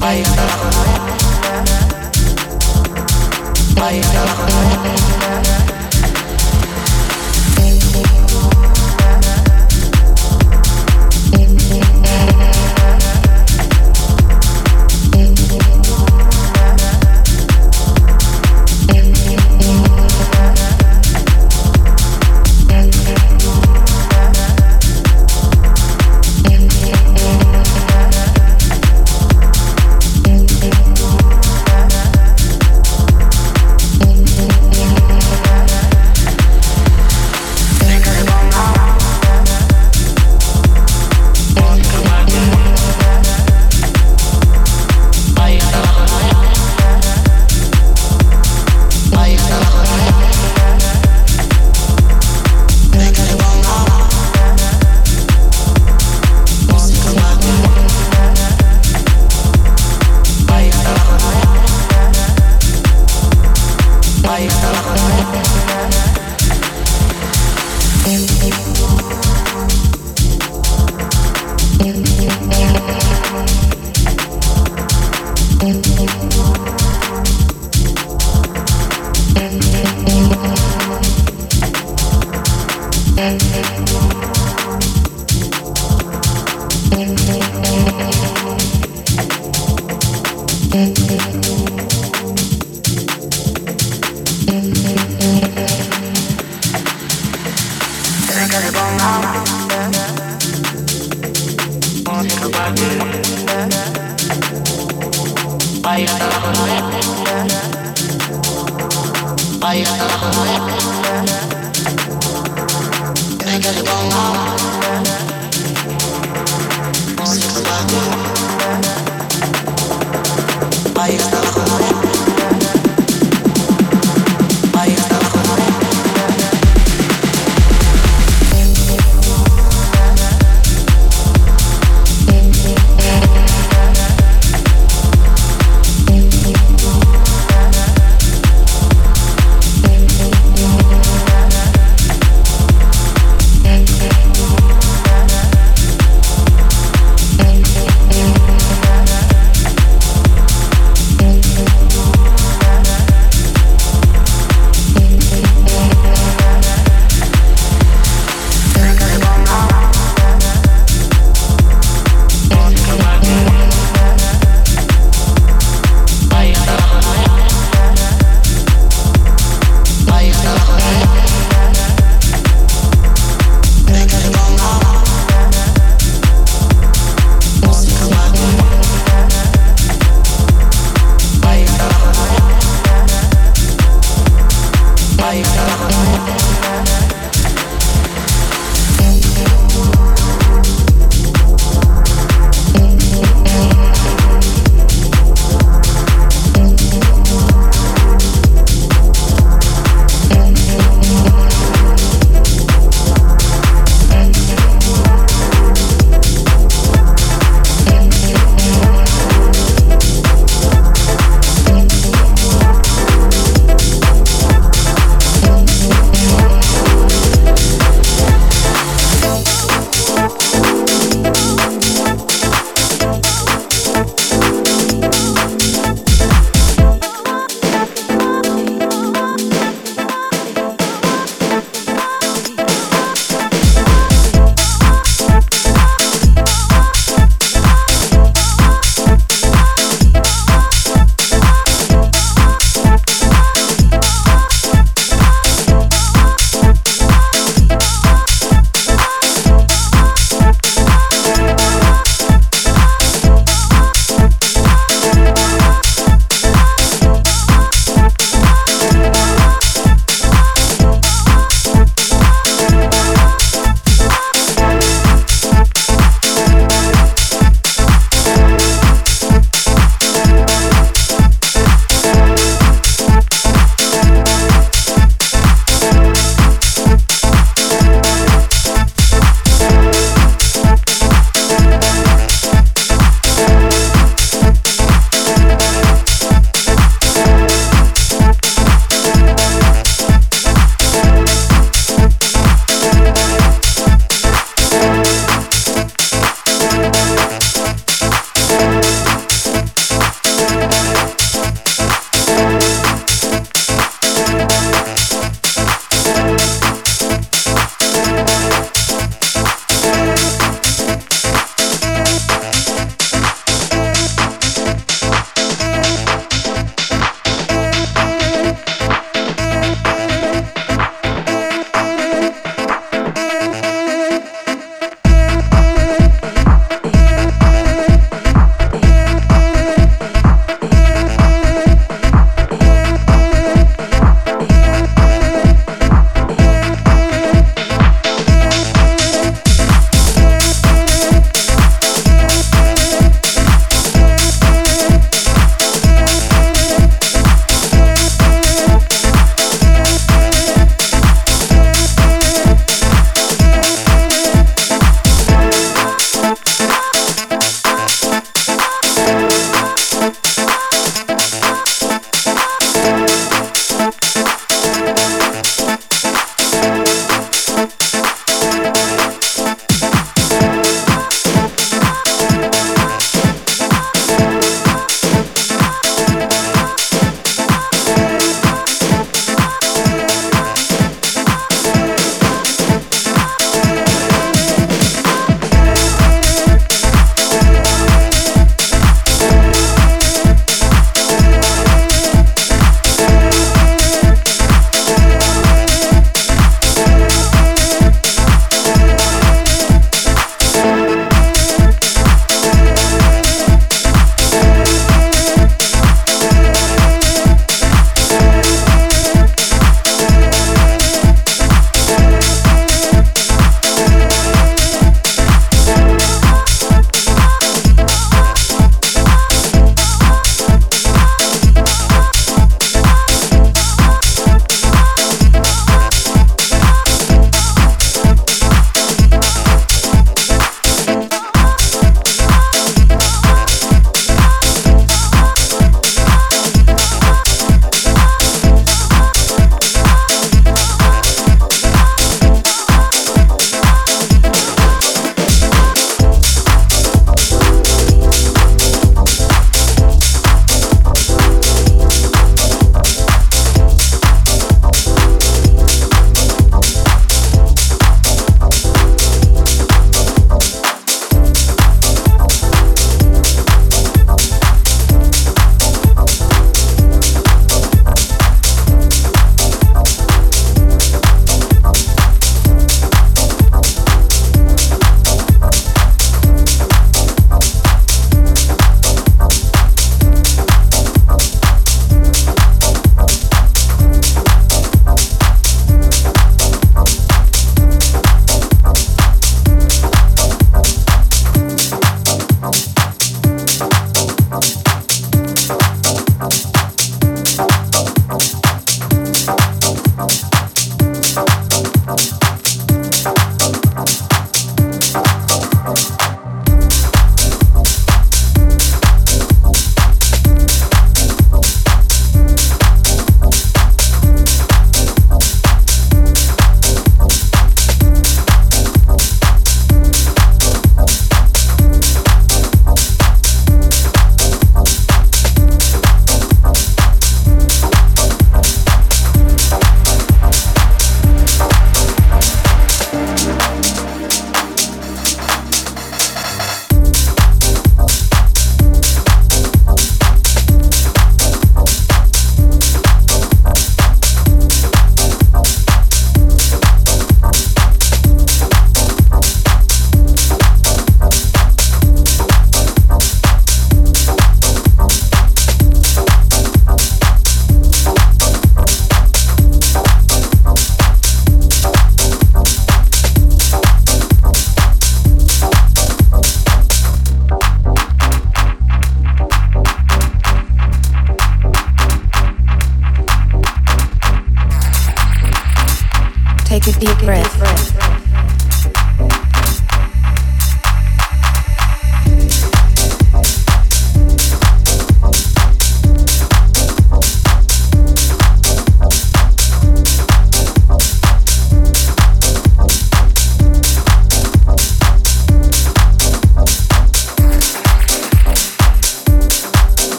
Bye.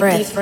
Breath.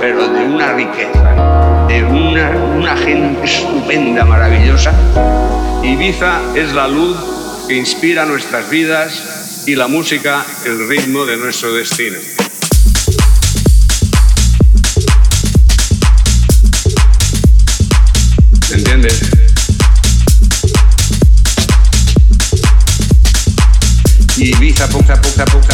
pero de una riqueza, de una, una gente estupenda, maravillosa. Ibiza es la luz que inspira nuestras vidas y la música el ritmo de nuestro destino. ¿Entiendes? Ibiza, poca, poca, poca.